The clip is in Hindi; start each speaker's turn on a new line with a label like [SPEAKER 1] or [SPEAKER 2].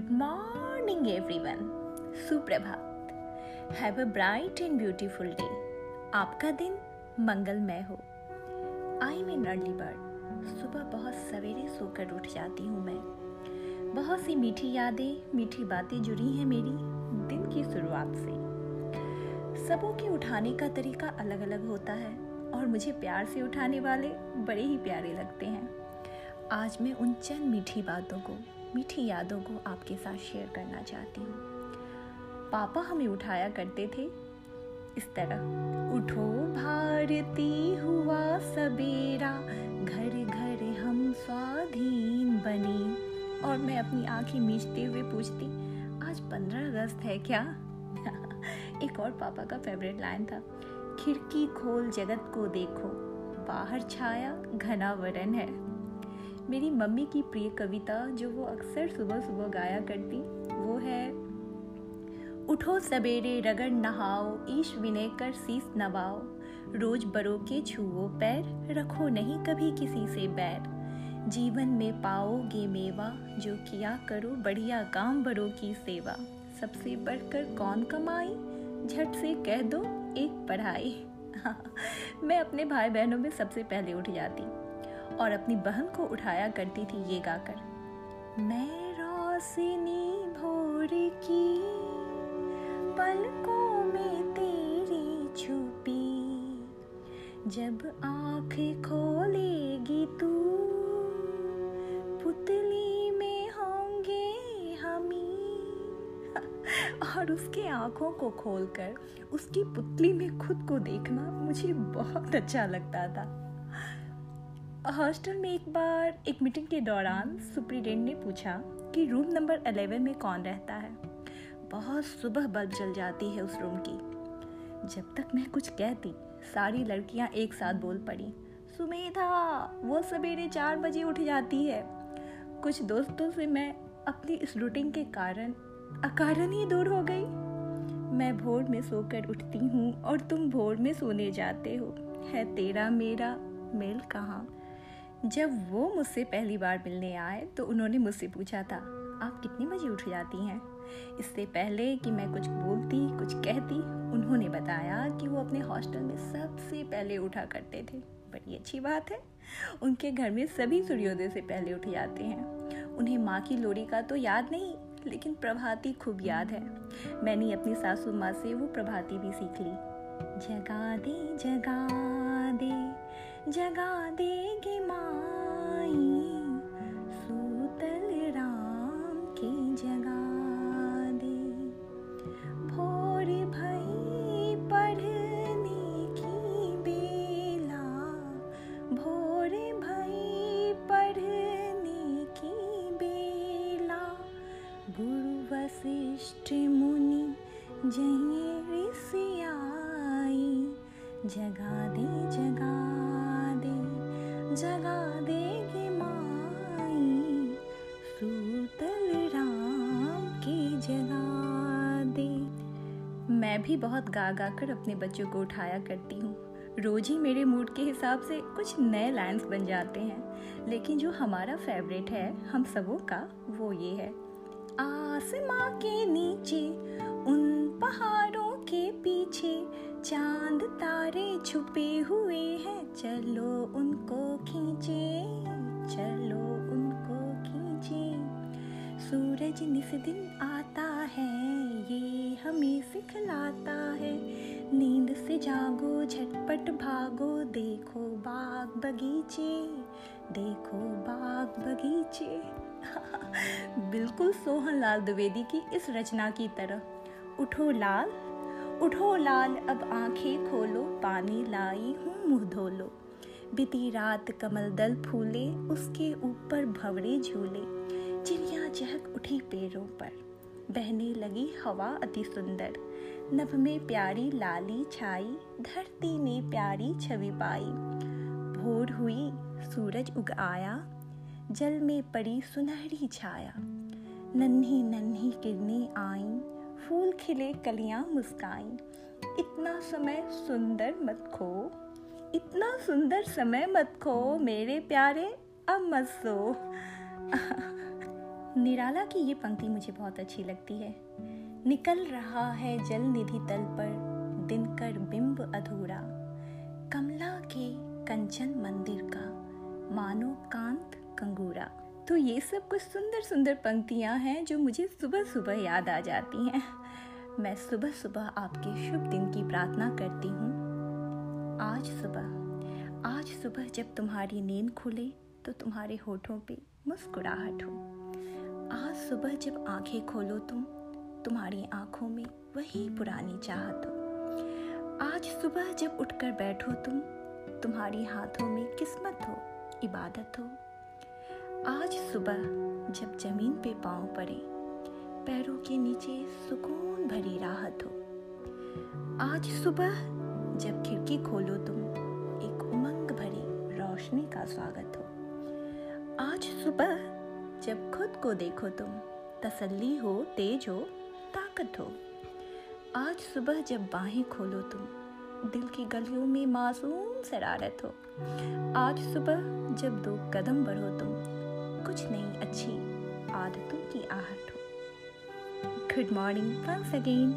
[SPEAKER 1] गुड मॉर्निंग एवरीवन सुप्रभात have a bright and beautiful day आपका दिन मंगलमय हो. आई मैं अर्ली बर्ड सुबह बहुत सवेरे सोकर उठ जाती हूँ मैं. बहुत सी मीठी यादें, मीठी बातें जुड़ी हैं मेरी दिन की शुरुआत से. सबों के उठाने का तरीका अलग अलग होता है और मुझे प्यार से उठाने वाले बड़े ही प्यारे लगते हैं. आज मैं उन चंद मीठी बातों को मीठी यादों को आपके साथ शेयर करना चाहती हूँ। पापा हमें उठाया करते थे। इस तरह उठो भारती हुआ सबेरा, घर घर हम स्वाधीन बने। और मैं अपनी आँखें मीचते हुए पूछती, आज पंद्रह अगस्त है क्या? एक और पापा का फेवरेट लाइन था, खिड़की खोल जगत को देखो, बाहर छाया घना वरण है। मेरी मम्मी की प्रिय कविता जो वो अक्सर सुबह सुबह गाया करती, वो है, उठो सवेरे, रगड़ नहाओ, ईश विनय कर सीस नवाओ। रोज बड़ों के छुओ पैर, रखो नहीं कभी किसी से बैर। जीवन में पाओगे मेवा, जो किया करो बढ़िया काम बड़ों की सेवा। सबसे बढ़कर कौन कमाई झट से कह दो, एक पढ़ाई। मैं अपने भाई बहनों में सबसे पहले उठ जाती। और अपनी बहन को उठाया करती थी ये गाकर। मैं रोशनी भोर की, पलकों में तेरी छुपी। जब आँख खोलेगी तू, पुतली में होंगे हमी। और उसके आँखों को खोलकर, उसकी पुतली में खुद को देखना मुझे बहुत अच्छा लगता था। हॉस्टल में एक बार एक मीटिंग के दौरान सुप्रिटेंडेंट ने पूछा कि रूम नंबर 11 में कौन रहता है। बहुत सुबह बल्ब जल जाती है उस रूम की। जब तक मैं कुछ कहती, सारी लड़कियाँ एक साथ बोल पड़ी, सुमेधा, वो सवेरे चार बजे उठ जाती है। कुछ दोस्तों से मैं अपनी इस रूटीन के कारण अकारण ही दूर हो गई। मैं भोर में सोकर उठती हूँ और तुम भोर में सोने जाते हो। है तेरा मेरा मेल कहाँ? जब वो मुझसे पहली बार मिलने आए तो उन्होंने मुझसे पूछा था, आप कितने बजे उठ जाती हैं? इससे पहले कि मैं कुछ बोलती, कुछ कहती, उन्होंने बताया कि वो अपने हॉस्टल में सबसे पहले उठा करते थे। बड़ी अच्छी बात है, उनके घर में सभी सूर्योदय से पहले उठ जाते हैं। उन्हें माँ की लोरी का तो याद नहीं, लेकिन प्रभाती खूब याद है। मैंने अपनी सासू माँ से वो प्रभाती भी सीख ली। जगा दे जगा दे, जगा देगी जगा दे जगा दे, जगा देगी माई। सूतल राम की जगा दे। मैं भी बहुत गा गा कर अपने बच्चों को उठाया करती हूँ। रोज ही मेरे मूड के हिसाब से कुछ नए लाइन्स बन जाते हैं। लेकिन जो हमारा फेवरेट है, हम सबों का वो ये है। आसमां के नीचे, उन पहाड़ों के पीछे चाँद तारे छुपे हुए हैं, चलो उनको खींचे, चलो उनको खींचे। सूरज निस दिन आता है, ये हमें सिखलाता है। नींद से जागो, झटपट भागो, देखो बाग बगीचे, देखो बाग बगीचे। बिल्कुल सोहन लाल द्विवेदी की इस रचना की तरह। उठो लाल उठो लाल, अब आँखें खोलो, पानी लाई हूँ मुँह धो लो बीती रात कमल दल फूले, उसके ऊपर भवरे झूले। चिड़िया चहक उठी पेड़ों पर। बहने लगी हवा अति सुंदर। नभ में प्यारी लाली छाई, धरती ने प्यारी छवि पाई। भोर हुई, सूरज उग आया, जल में पड़ी सुनहरी छाया। नन्ही नन्ही किरणें आईं फूल खिले कलियाँ मुस्काई इतना समय सुंदर मत खो। इतना सुंदर समय मत खो मेरे प्यारे, अब मत सो। निराला की ये पंक्ति मुझे बहुत अच्छी लगती है। निकल रहा है जल निधि तल पर दिनकर बिंब अधूरा। कमला के कंचन मंदिर का, मानो कांत कंगूरा। तो ये सब कुछ सुंदर सुंदर पंक्तियाँ हैं जो मुझे सुबह सुबह याद आ जाती हैं। मैं सुबह सुबह आपके शुभ दिन की प्रार्थना करती हूँ। आज सुबह आज सुबह जब तुम्हारी नींद खुले तो तुम्हारे होठों पे मुस्कुराहट हो। आज सुबह जब आँखें खोलो तुम, तुम्हारी आँखों में वही पुरानी चाहत हो। आज सुबह जब उठकर बैठो तुम, तुम्हारी हाथों में किस्मत हो, इबादत हो। आज सुबह जब ज़मीन पे पाँव पड़े, पैरों के नीचे सुकून भरी राहत हो आज सुबह जब खिड़की खोलो तुम, एक उमंग भरी रोशनी का स्वागत हो। आज सुबह जब खुद को देखो तुम, तसल्ली हो, तेज हो, ताकत हो। आज सुबह जब बाहें खोलो तुम, दिल की गलियों में मासूम शरारत हो। आज सुबह जब दो कदम बढ़ो तुम कुछ नई अच्छी आदतों की आहट हो। Good morning once again